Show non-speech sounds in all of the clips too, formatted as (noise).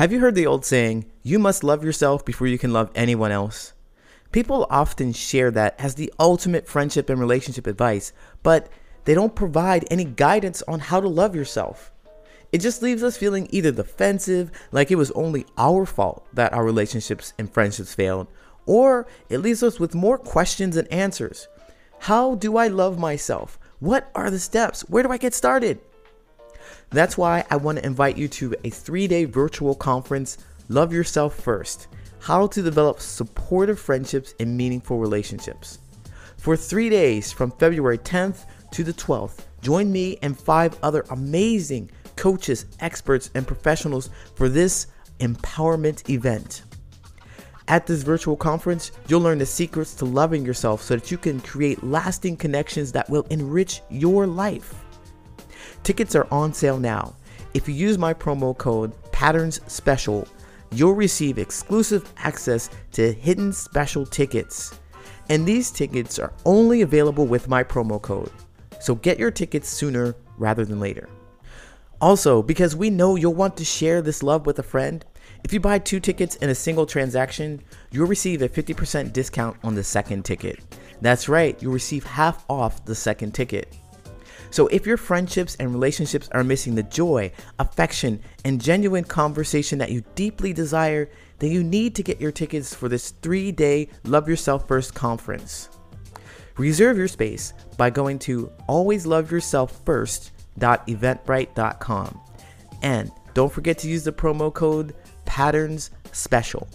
Have you heard the old saying, you must love yourself before you can love anyone else? People often share that as the ultimate friendship and relationship advice, but they don't provide any guidance on how to love yourself. It just leaves us feeling either defensive, like it was only our fault that our relationships and friendships failed, or it leaves us with more questions and answers. How do I love myself? What are the steps? Where do I get started? That's why I want to invite you to a three day virtual conference, Love Yourself First How to Develop Supportive Friendships and Meaningful Relationships. For three days from February 10th to the 12th, join me and five other amazing coaches, experts, and professionals for this empowerment event. At this virtual conference, you'll learn the secrets to loving yourself so that you can create lasting connections that will enrich your life. Tickets are on sale now. If you use my promo code Patterns Special, you'll receive exclusive access to hidden special tickets. And these tickets are only available with my promo code. So get your tickets sooner rather than later. Also, because we know you'll want to share this love with a friend, if you buy two tickets in a single transaction, you'll receive a 50% discount on the second ticket. That's right, you'll receive half off the second ticket. So if your friendships and relationships are missing the joy, affection, and genuine conversation that you deeply desire, then you need to get your tickets for this three day Love Yourself First conference. Reserve your space by going to alwaysloveyourselffirst.eventbrite.com. And don't forget to use the promo code Patterns Special.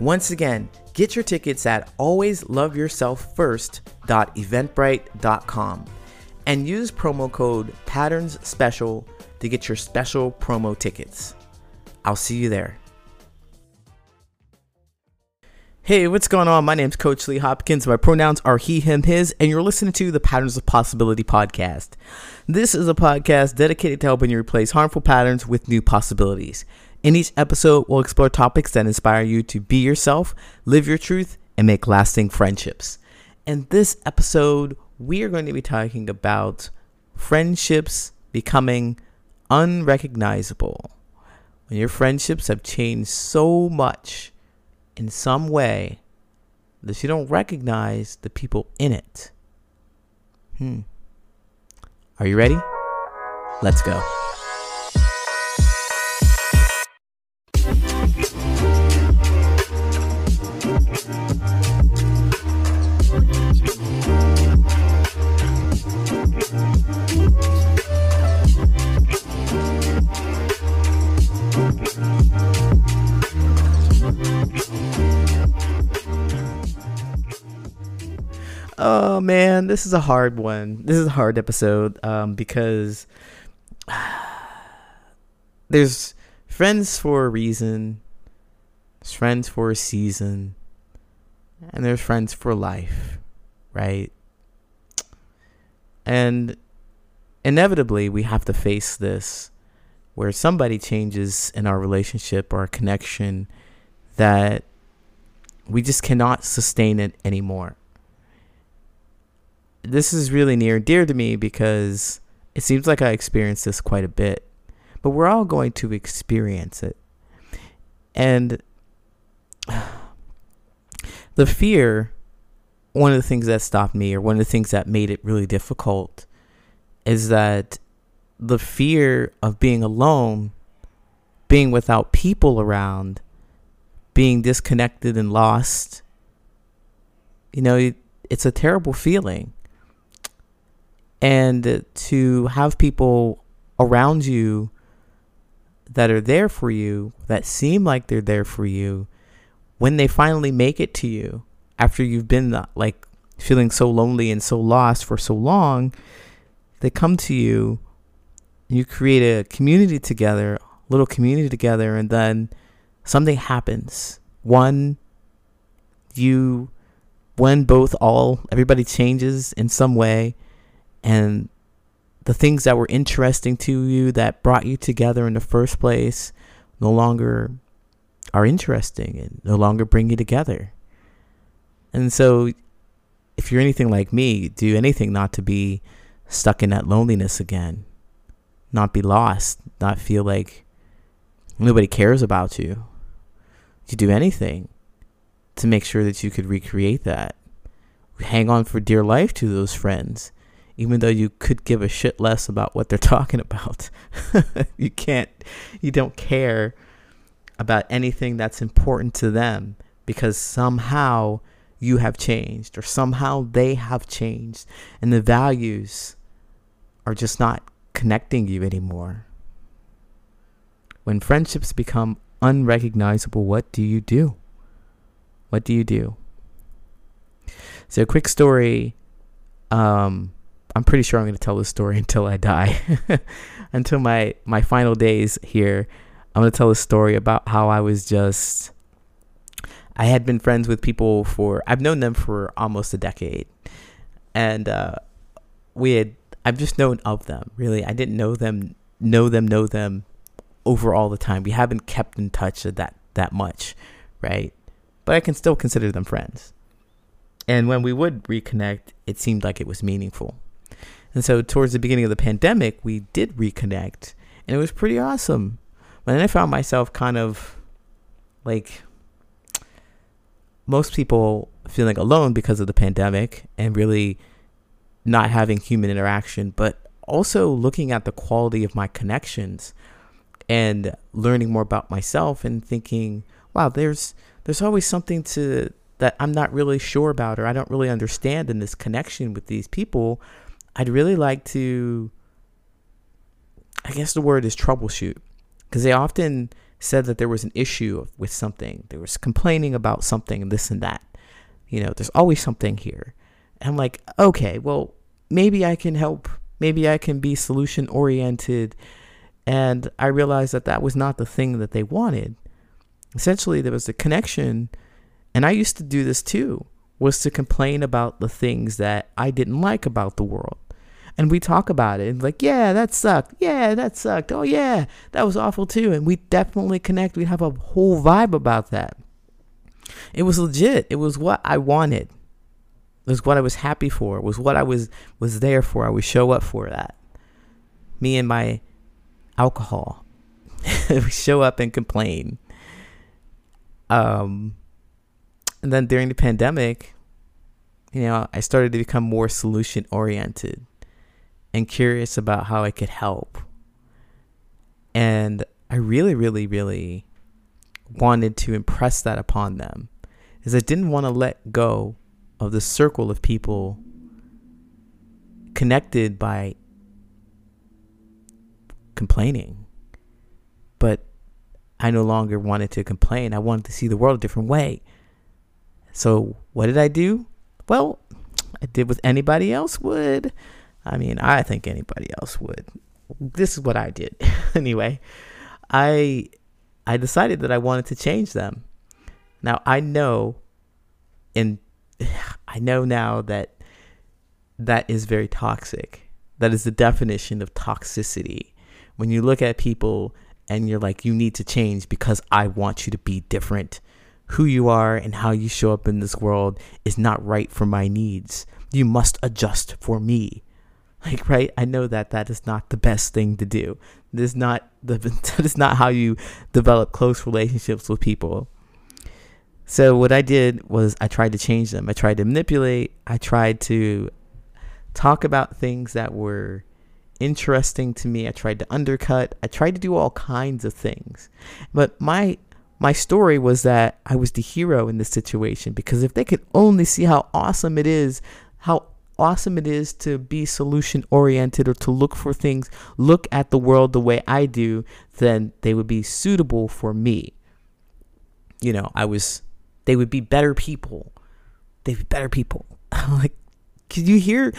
Once again, get your tickets at alwaysloveyourselffirst.eventbrite.com and use promo code Patterns Special to get your special promo tickets. I'll see you there. Hey, what's going on? My name's Coach Lee Hopkins. My pronouns are he, him, his, and you're listening to the Patterns of Possibility podcast. This is a podcast dedicated to helping you replace harmful patterns with new possibilities. In each episode, we'll explore topics that inspire you to be yourself, live your truth, and make lasting friendships. In this episode, we are going to be talking about friendships becoming unrecognizable. When your friendships have changed so much in some way that you don't recognize the people in it. Hmm. Are you ready? Let's go. This is a hard one. This is a hard episode um, because (sighs) there's friends for a reason, there's friends for a season, and there's friends for life, right? And inevitably, we have to face this where somebody changes in our relationship or connection that we just cannot sustain it anymore this is really near and dear to me because it seems like I experience this quite a bit. But we're all going to experience it. And (sighs) the fear, one of the things that stopped me, or one of the things that made it really difficult, is that the fear of being alone, being without people around, being disconnected and lost, you know, it's a terrible feeling and to have people around you that are there for you, that seem like they're there for you, when they finally make it to you after you've been like feeling so lonely and so lost for so long, they come to you, you create a community together, little community together, and then something happens. One, you, when both, all, everybody changes in some way and the things that were interesting to you that brought you together in the first place no longer are interesting and no longer bring you together. And so, if you're anything like me, do anything not to be stuck in that loneliness again, not be lost, not feel like nobody cares about you. You do anything to make sure that you could recreate that. Hang on for dear life to those friends, even though you could give a shit less about what they're (laughs) talking about. (laughs) you can't, you don't care about anything that's important to them because somehow you have changed or somehow they have changed and the values are just not connecting you anymore. When friendships become unrecognizable, what do you do? What do you do? So, a quick story. Um, I'm pretty sure I'm going to tell this story (laughs) until I die, (laughs) until my my final days here. I'm going to tell a story about how I was just. I had been friends with people for I've known them for almost a decade, and uh, we had I've just known of them. Really, I didn't know them, know them, know them over all the time. We haven't kept in touch that that much, right? But I can still consider them friends. And when we would reconnect, it seemed like it was meaningful. And so towards the beginning of the pandemic, we did reconnect, and it was pretty awesome. But then I found myself kind of like most people feeling alone because of the pandemic and really not having human interaction, but also looking at the quality of my connections and learning more about myself and thinking, wow, there's there's always something to that I'm not really sure about or I don't really understand in this connection with these people. I'd really like to I guess the word is troubleshoot because they often said that there was an issue with something. There was complaining about something and this and that. You know, there's always something here. And I'm like, okay, well, maybe I can help. Maybe I can be solution oriented and I realized that that was not the thing that they wanted. Essentially, there was a connection, and I used to do this too, was to complain about the things that I didn't like about the world. And we talk about it like, yeah, that sucked. Yeah, that sucked. Oh yeah, that was awful too. And we definitely connect. We have a whole vibe about that. It was legit. It was what I wanted. It was what I was happy for. It was what I was was there for. I would show up for that. Me and my alcohol. (laughs) we show up and complain. Um, and then during the pandemic, you know, I started to become more solution oriented and curious about how I could help. And I really, really, really wanted to impress that upon them is I didn't want to let go of the circle of people connected by complaining. But I no longer wanted to complain. I wanted to see the world a different way. So what did I do? Well, I did what anybody else would. I mean, I think anybody else would. This is what I did. (laughs) anyway, I I decided that I wanted to change them. Now I know and (sighs) I know now that that is very toxic. That is the definition of toxicity when you look at people and you're like, you need to change because I want you to be different. Who you are and how you show up in this world is not right for my needs. You must adjust for me. (laughs) Like, right? I know that that is not the best thing to do. This is not the (laughs) that is not how you develop close relationships with people. So what I did was I tried to change them. I tried to manipulate. I tried to talk about things that were interesting to me. I tried to undercut. I tried to do all kinds of things. But my my story was that I was the hero in this situation because if they could only see how awesome it is, how awesome it is to be solution oriented or to look for things, look at the world the way I do, then they would be suitable for me. You know, I was they would be better people. They'd be better people. (laughs) like, can you hear,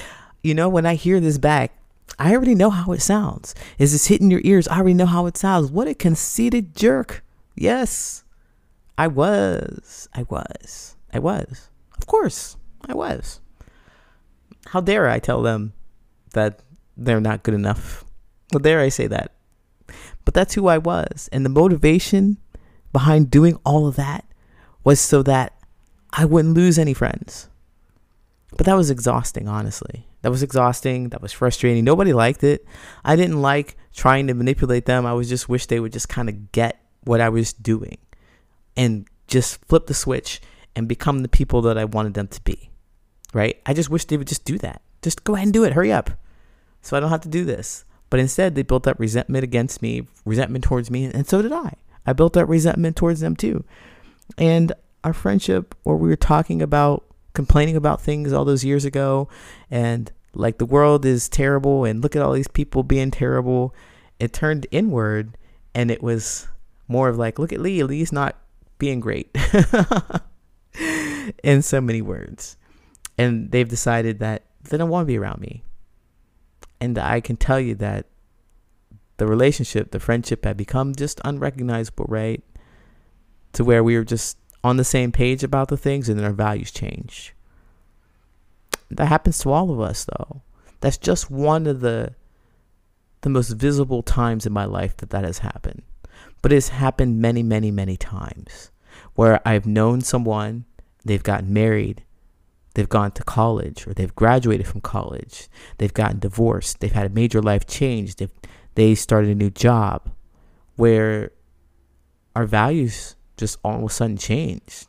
you know, when I hear this back, I already know how it sounds. Is this hitting your ears? I already know how it sounds. What a conceited jerk. Yes, I was. I was. I was. Of course, I was. How dare I tell them that they're not good enough? How dare I say that? But that's who I was. And the motivation behind doing all of that was so that I wouldn't lose any friends. But that was exhausting, honestly. That was exhausting. That was frustrating. Nobody liked it. I didn't like trying to manipulate them. I was just wish they would just kind of get what I was doing and just flip the switch and become the people that I wanted them to be. Right? I just wish they would just do that. Just go ahead and do it. Hurry up. So I don't have to do this. But instead, they built up resentment against me, resentment towards me, and so did I. I built up resentment towards them too. And our friendship, where we were talking about complaining about things all those years ago, and like the world is terrible, and look at all these people being terrible, it turned inward, and it was more of like, look at Lee. Lee's not being great (laughs) in so many words. And they've decided that they don't want to be around me. And I can tell you that the relationship, the friendship had become just unrecognizable, right? To where we were just on the same page about the things and then our values change. That happens to all of us though. That's just one of the the most visible times in my life that that has happened. But it's happened many, many, many times where I've known someone, they've gotten married, they've gone to college, or they've graduated from college, they've gotten divorced, they've had a major life change, they've they started a new job where our values just all of a sudden changed.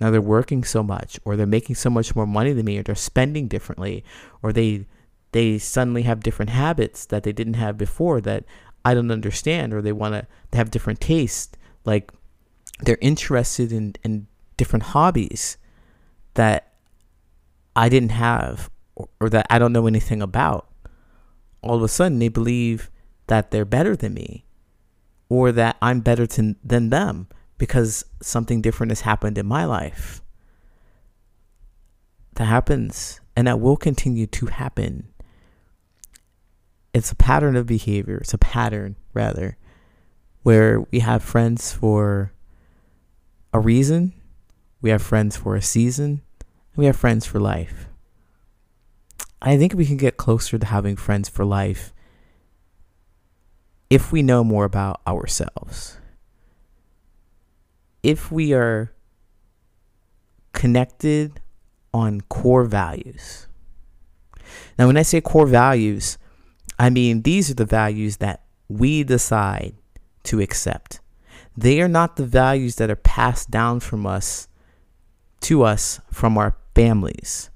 Now they're working so much, or they're making so much more money than me, or they're spending differently, or they they suddenly have different habits that they didn't have before that I don't understand, or they want to have different tastes. Like they're interested in, in different hobbies that I didn't have or, that I don't know anything about. All of a sudden, they believe that they're better than me or that I'm better to, than them because something different has happened in my life. That happens and that will continue to happen it's a pattern of behavior. It's a pattern, rather, where we have friends for a reason, we have friends for a season, we have friends for life. I think we can get closer to having friends for life if we know more about ourselves. If we are connected on core values. Now, when I say core values, I mean, these are the values that we decide to accept. They are not the values that are passed down from us to us from our families.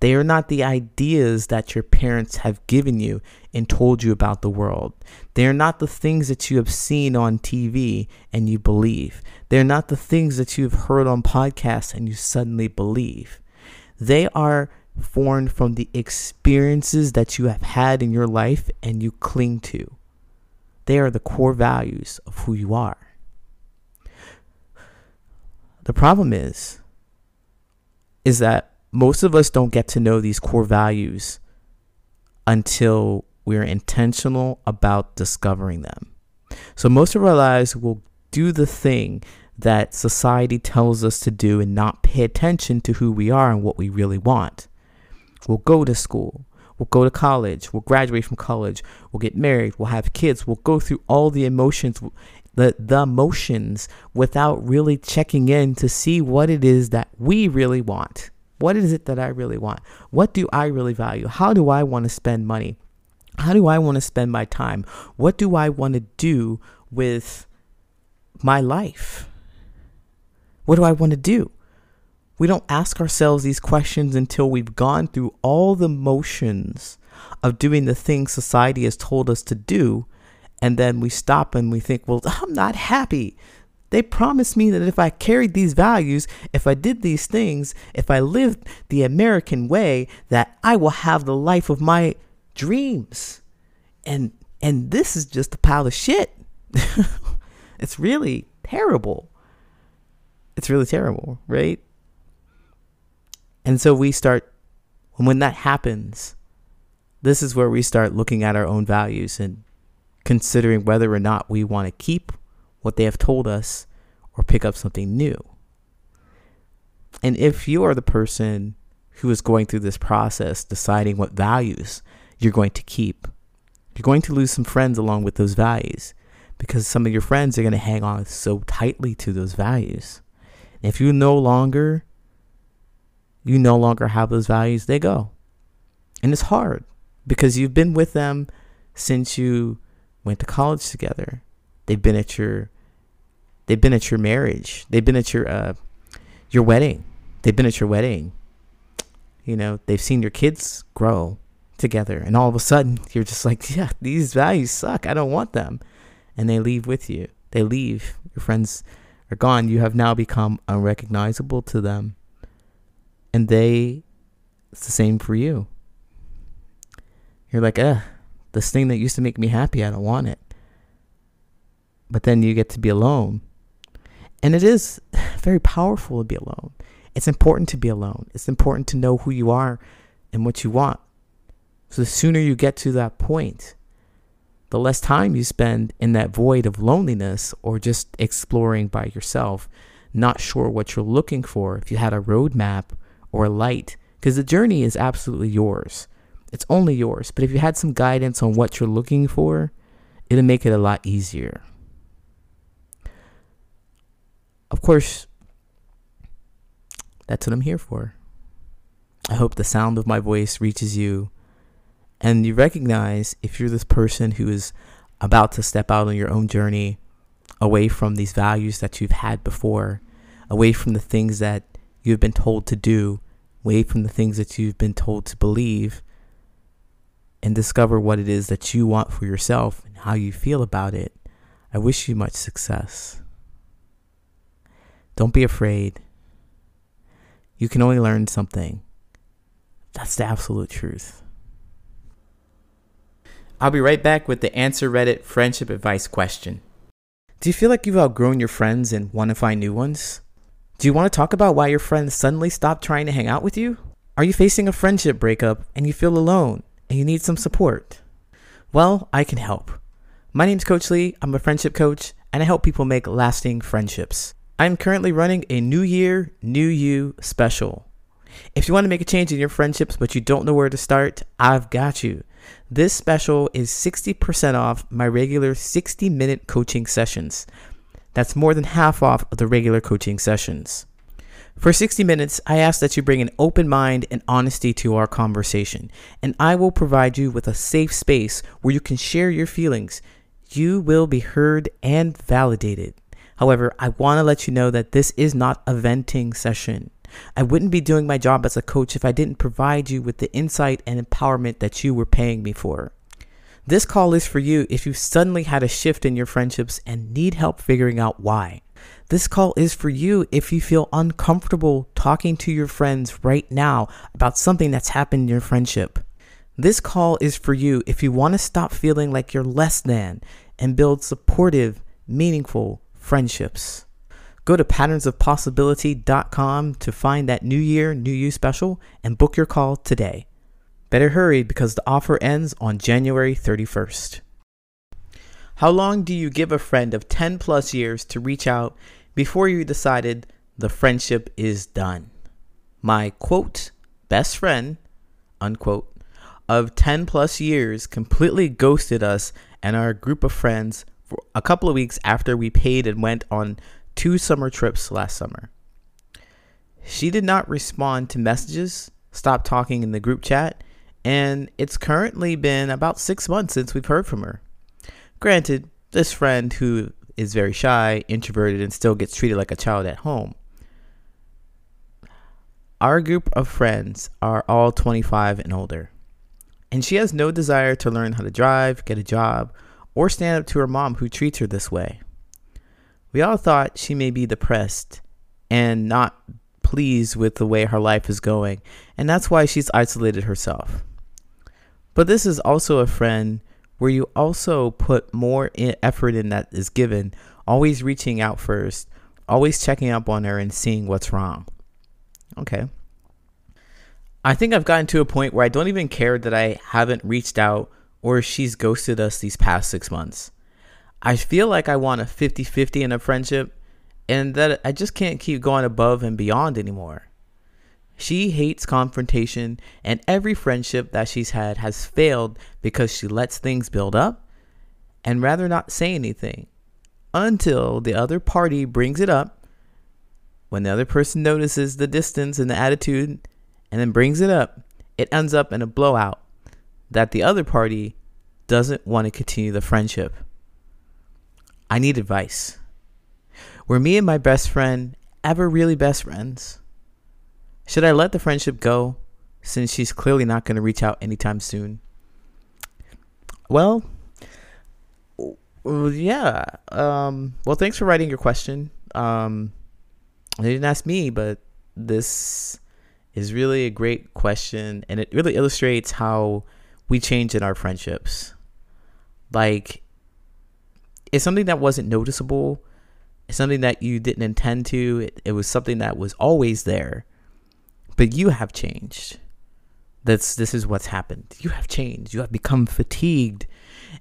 They are not the ideas that your parents have given you and told you about the world. They are not the things that you have seen on TV and you believe. They're not the things that you've heard on podcasts and you suddenly believe. They are formed from the experiences that you have had in your life and you cling to. They are the core values of who you are. The problem is is that most of us don't get to know these core values until we're intentional about discovering them. So most of our lives will do the thing that society tells us to do and not pay attention to who we are and what we really want. We'll go to school. We'll go to college. We'll graduate from college. We'll get married. We'll have kids. We'll go through all the emotions, the, the motions without really checking in to see what it is that we really want. What is it that I really want? What do I really value? How do I want to spend money? How do I want to spend my time? What do I want to do with my life? What do I want to do? We don't ask ourselves these questions until we've gone through all the motions of doing the things society has told us to do. And then we stop and we think, well, (laughs) I'm not happy. They promised me that if I carried these values, if I did these things, if I lived the American way, that I will have the life of my dreams. And and this is just a pile of shit. (laughs) it's really terrible. It's really terrible, right? And so we start, and when that happens, this is where we start looking at our own values and considering whether or not we want to keep what they have told us or pick up something new. And if you are the person who is going through this process, deciding what values you're going to keep, you're going to lose some friends along with those values because some of your friends are going to hang on so tightly to those values. if you no longer you no longer have those values, they go. And it's hard because you've been with them since you went to college together. They've been at your They've been at your marriage. They've been at your uh, your wedding. They've been at your wedding. You know, they've seen your kids grow together, and all of a sudden, (laughs) you're just like, yeah, these values suck. I don't want them, and they leave with you. They leave. Your friends are gone. You have now become unrecognizable to them, and they. It's the same for you. You're like, uh, this thing that used to make me happy, I don't want it. But then you get to be alone and it is (sighs) very powerful to be alone. It's important to be alone. It's important to know who you are and what you want. So the sooner you get to that point, the less time you spend in that void of loneliness or just exploring by yourself, not sure what you're looking for. If you had a roadmap or a light, because the journey is absolutely yours. It's only yours. But if you had some guidance on what you're looking for, it'll make it a lot easier. of course, that's what I'm here for. I hope the sound of my voice reaches you and you recognize if you're this person who is about to step out on your own journey away from these values that you've had before, away from the things that you've been told to do, away from the things that you've been told to believe, and discover what it is that you want for yourself and how you feel about it. I wish you much success. Don't be afraid. You can only learn something. That's the absolute truth. I'll be right back with the Answer Reddit friendship advice question. Do you feel like you've outgrown your friends and want to find new ones? Do you want to talk about why your friends suddenly stopped trying to hang out with you? Are you facing a friendship breakup and you feel alone and you need some support? Well, I can help. My name's Coach Lee. I'm a friendship coach and I help people make lasting friendships. I'm currently running a New Year, New You special. If you want to make a change in your friendships but you don't know where to start, I've got you. This special is 60% off my regular 60 minute coaching sessions. That's more than half off of the regular coaching sessions. For 60 minutes, I ask that you bring an open mind and honesty to our conversation, and I will provide you with a safe space where you can share your feelings. You will be heard and validated. However, I want to let you know that this is not a venting session. I wouldn't be doing my job as a coach if I didn't provide you with the insight and empowerment that you were paying me for. This call is for you if you suddenly had a shift in your friendships and need help figuring out why. This call is for you if you feel uncomfortable talking to your friends right now about something that's happened in your friendship. This call is for you if you want to stop feeling like you're less than and build supportive, meaningful, friendships. Go to patternsofpossibility.com to find that New Year, New You special and book your call today. Better hurry because the offer ends on January 31st. How long do you give a friend of 10 plus years to reach out before you decided the friendship is done? My quote, best friend, unquote, of 10 plus years completely ghosted us and our group of friends for a couple of weeks after we paid and went on two summer trips last summer. She did not respond to messages, stopped talking in the group chat, and it's currently been about six months since we've heard from her. Granted, this friend who is very shy, introverted, and still gets treated like a child at home. Our group of friends are all 25 and older, and she has no desire to learn how to drive, get a job, or stand up to her mom who treats her this way. We all thought she may be depressed and not pleased with the way her life is going, and that's why she's isolated herself. But this is also a friend where you also put more effort in that is given, always reaching out first, always checking up on her and seeing what's wrong. Okay. I think I've gotten to a point where I don't even care that I haven't reached out or she's ghosted us these past six months. I feel like I want a 50 50 in a friendship and that I just can't keep going above and beyond anymore. She hates confrontation, and every friendship that she's had has failed because she lets things build up and rather not say anything until the other party brings it up. When the other person notices the distance and the attitude and then brings it up, it ends up in a blowout that the other party doesn't want to continue the friendship. I need advice. Were me and my best friend ever really best friends? Should I let the friendship go since she's clearly not going to reach out anytime soon? Well, yeah. Um, well, thanks for writing your question. Um, they didn't ask me, but this is really a great question, and it really illustrates how we change in our friendships. Like, it's something that wasn't noticeable. It's something that you didn't intend to. It, it was something that was always there, but you have changed. That's this is what's happened. You have changed. You have become fatigued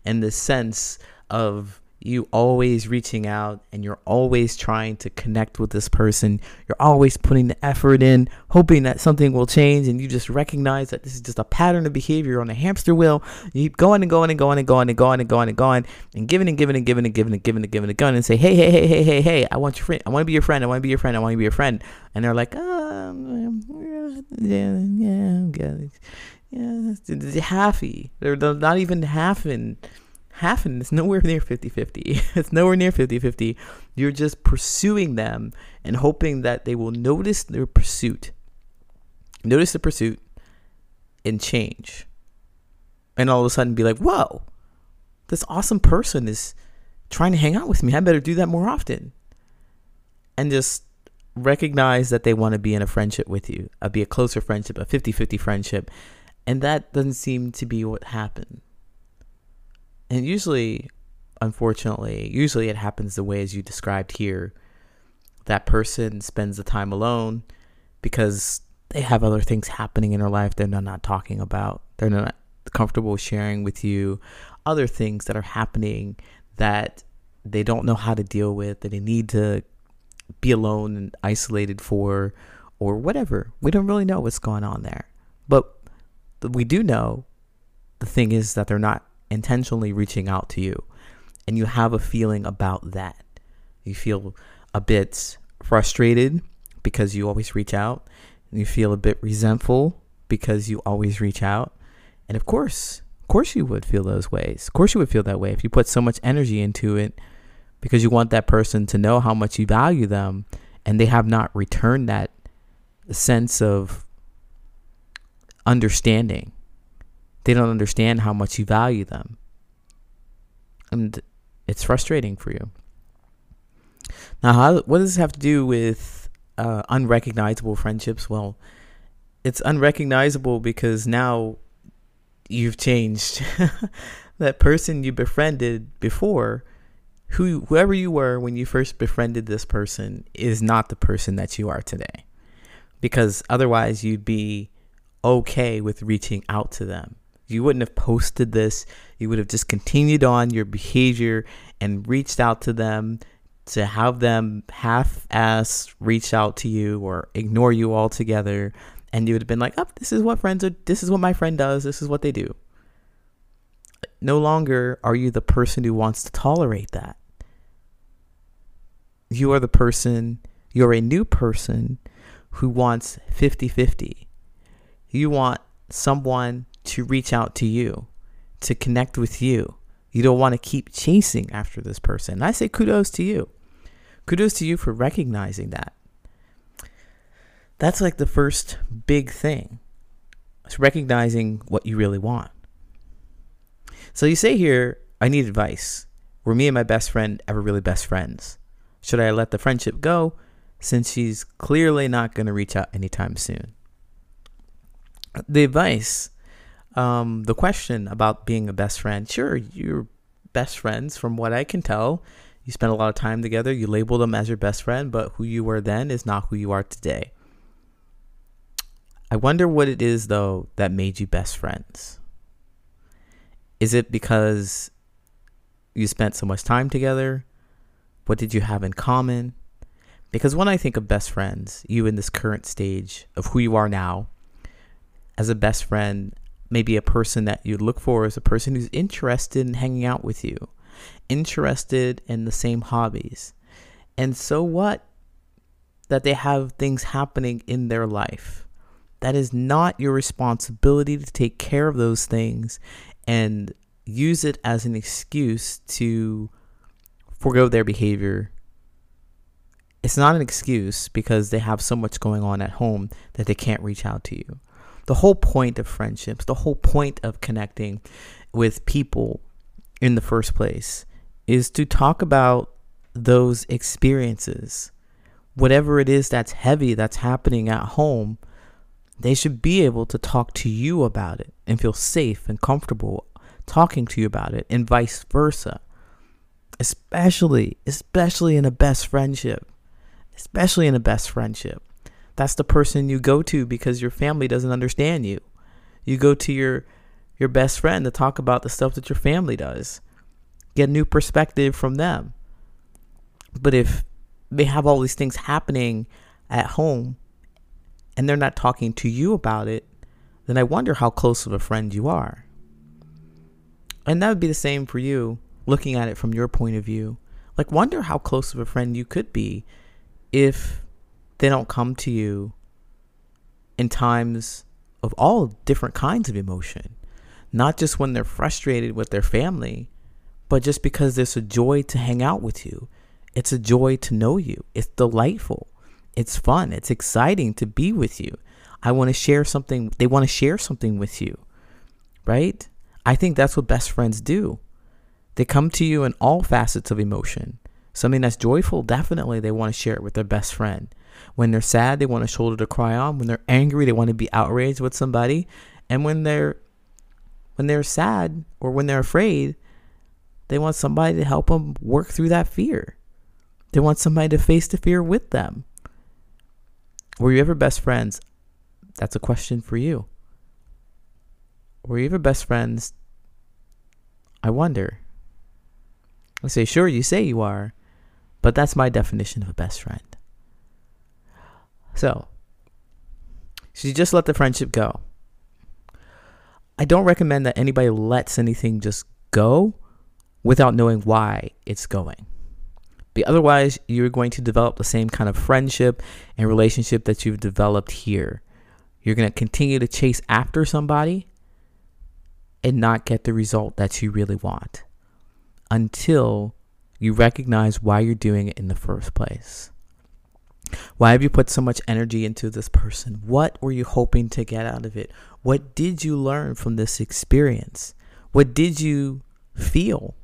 in the sense of you always reaching out and you're always trying to connect with this person. You're always putting the effort in, hoping that something will change, and you just recognize that this is just a pattern of behavior on a hamster wheel. You keep going and going and going and going and going and going and going and giving and giving and giving and giving and giving and giving and going and say, hey, hey, hey, hey, hey, hey, I want your friend. I want to be your friend. I want to be your friend. I want to be your friend. And they're like, um, yeah, yeah, yeah, yeah, happy. They're not even half in and it's nowhere near 50-50 (laughs) it's nowhere near 50-50 you're just pursuing them and hoping that they will notice their pursuit. Notice the pursuit and change. And all of a sudden be like whoa this awesome person is trying to hang out with me. I better do that more often. And just recognize that they want to be in a friendship with you uh, be a closer friendship a 50-50 friendship. And that doesn't seem to be what happened and usually, unfortunately, usually it happens the way as you described here. That person spends the time alone because they have other things happening in their life they're not talking about. They're not comfortable sharing with you other things that are happening that they don't know how to deal with, that they need to be alone and isolated for, or whatever. We don't really know what's going on there. But we do know the thing is that they're not intentionally reaching out to you and you have a feeling about that. You feel a bit frustrated because you always reach out. You feel a bit resentful because you always reach out. And of course, of course you would feel those ways. Of course you would feel that way if you put so much energy into it because you want that person to know how much you value them and they have not returned that sense of understanding they don't understand how much you value them. And it's frustrating for you. Now, how, what does this have to do with uh, unrecognizable friendships? Well, it's unrecognizable because now you've changed. (laughs) that person you befriended before, who whoever you were when you first befriended this person, is not the person that you are today. Because otherwise, you'd be okay with reaching out to them you wouldn't have posted this. You would have just continued on your behavior and reached out to them to have them half ass reach out to you or ignore you altogether. And you would have been like, oh, this is what friends are, this is what my friend does, this is what they do. No longer are you the person who wants to tolerate that. You are the person, you're a new person who wants 50 50. You want someone to reach out to you, to connect with you. You don't want to keep chasing after this person. I say kudos to you. Kudos to you for recognizing that. That's like the first big thing. It's recognizing what you really want. So you say here, I need advice. Were me and my best friend ever really best friends? Should I let the friendship go since she's clearly not going to reach out anytime soon? The advice um, the question about being a best friend, sure, you're best friends from what I can tell. You spend a lot of time together, you label them as your best friend, but who you were then is not who you are today. I wonder what it is, though, that made you best friends. Is it because you spent so much time together? What did you have in common? Because when I think of best friends, you in this current stage of who you are now, as a best friend, maybe a person that you look for is a person who's interested in hanging out with you, interested in the same hobbies. And so what? That they have things happening in their life. That is not your responsibility to take care of those things and use it as an excuse to forego their behavior It's not an excuse because they have so much going on at home that they can't reach out to you. The whole point of friendships, the whole point of connecting with people in the first place is to talk about those experiences. Whatever it is that's heavy that's happening at home, they should be able to talk to you about it and feel safe and comfortable talking to you about it, and vice versa. Especially, especially in a best friendship. Especially in a best friendship. That's the person you go to because your family doesn't understand you. You go to your your best friend to talk about the stuff that your family does. Get a new perspective from them. But if they have all these things happening at home and they're not talking to you about it, then I wonder how close of a friend you are. And that would be the same for you, looking at it from your point of view. Like, wonder how close of a friend you could be if they don't come to you in times of all different kinds of emotion. Not just when they're frustrated with their family, but just because there's a joy to hang out with you. It's a joy to know you. It's delightful. It's fun. It's exciting to be with you. I want to share something. They want to share something with you, right? I think that's what best friends do. They come to you in all facets of emotion. Something that's joyful, definitely they want to share it with their best friend. When they're sad, they want a shoulder to cry on. When they're angry, they want to be outraged with somebody. And when they're when they're sad or when they're afraid, they want somebody to help them work through that fear. They want somebody to face the fear with them. Were you ever best friends? That's a question for you. Were you ever best friends? I wonder. I say, sure, you say you are, but that's my definition of a best friend. So, you just let the friendship go? I don't recommend that anybody lets anything just go without knowing why it's going. But otherwise, you're going to develop the same kind of friendship and relationship that you've developed here. You're going to continue to chase after somebody and not get the result that you really want until you recognize why you're doing it in the first place. Why have you put so much energy into this person? What were you hoping to get out of it? What did you learn from this experience? What did you feel?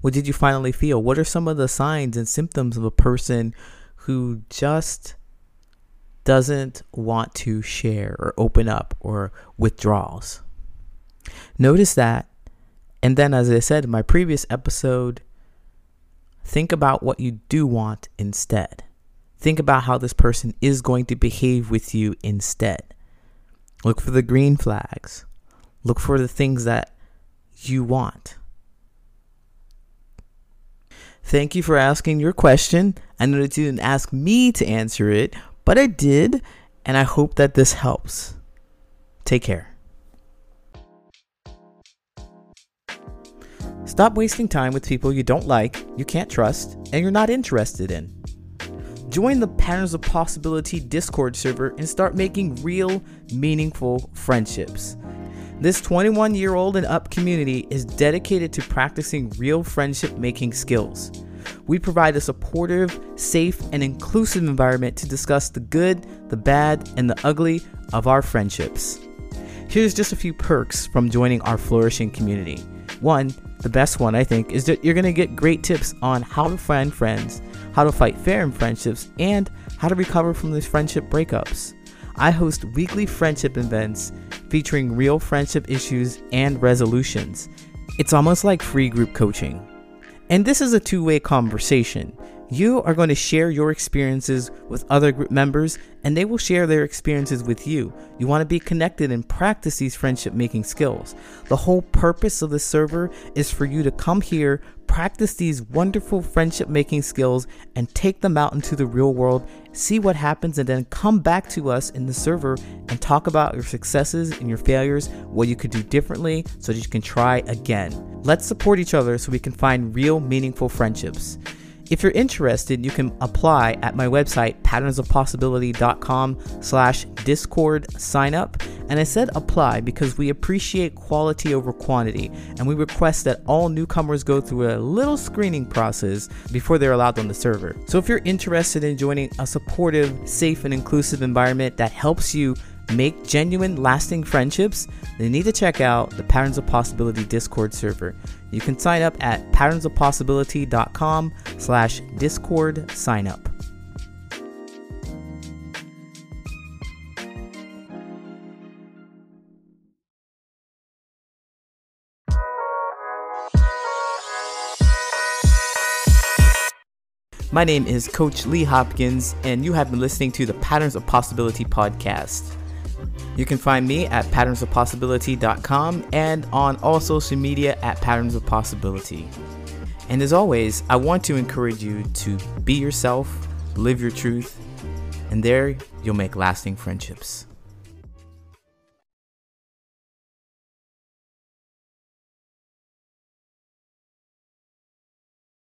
What did you finally feel? What are some of the signs and symptoms of a person who just doesn't want to share or open up or withdraws? Notice that. And then, as I said in my previous episode, think about what you do want instead. Think about how this person is going to behave with you instead. Look for the green flags. Look for the things that you want. Thank you for asking your question. I know that you didn't ask me to answer it, but I did, and I hope that this helps. Take care. Stop wasting time with people you don't like, you can't trust, and you're not interested in. Join the Patterns of Possibility Discord server and start making real, meaningful friendships. This 21 year old and up community is dedicated to practicing real friendship making skills. We provide a supportive, safe, and inclusive environment to discuss the good, the bad, and the ugly of our friendships. Here's just a few perks from joining our flourishing community. One, the best one I think, is that you're to get great tips on how to find friends, how to fight fair in friendships, and how to recover from these friendship breakups. I host weekly friendship events featuring real friendship issues and resolutions. It's almost like free group coaching. And this is a two way conversation. You are going to share your experiences with other group members, and they will share their experiences with you. You want to be connected and practice these friendship making skills. The whole purpose of the server is for you to come here, practice these wonderful friendship making skills, and take them out into the real world, see what happens, and then come back to us in the server and talk about your successes and your failures, what you could do differently so that you can try again. Let's support each other so we can find real, meaningful friendships. If you're interested, you can apply at my website, patternsofpossibility.com slash discord sign up. And I said apply because we appreciate quality over quantity, and we request that all newcomers go through a little screening process before they're allowed on the server. So if you're interested in joining a supportive, safe, and inclusive environment that helps you make genuine, lasting friendships, then you need to check out the Patterns of Possibility Discord server. You can sign up at patternsofpossibility.com slash discord sign up. My name is Coach Lee Hopkins, and you have been listening to the Patterns of Possibility podcast. You can find me at patternsofpossibility.com and on all social media at Patterns of Possibility. And as always, I want to encourage you to be yourself, live your truth, and there you'll make lasting friendships.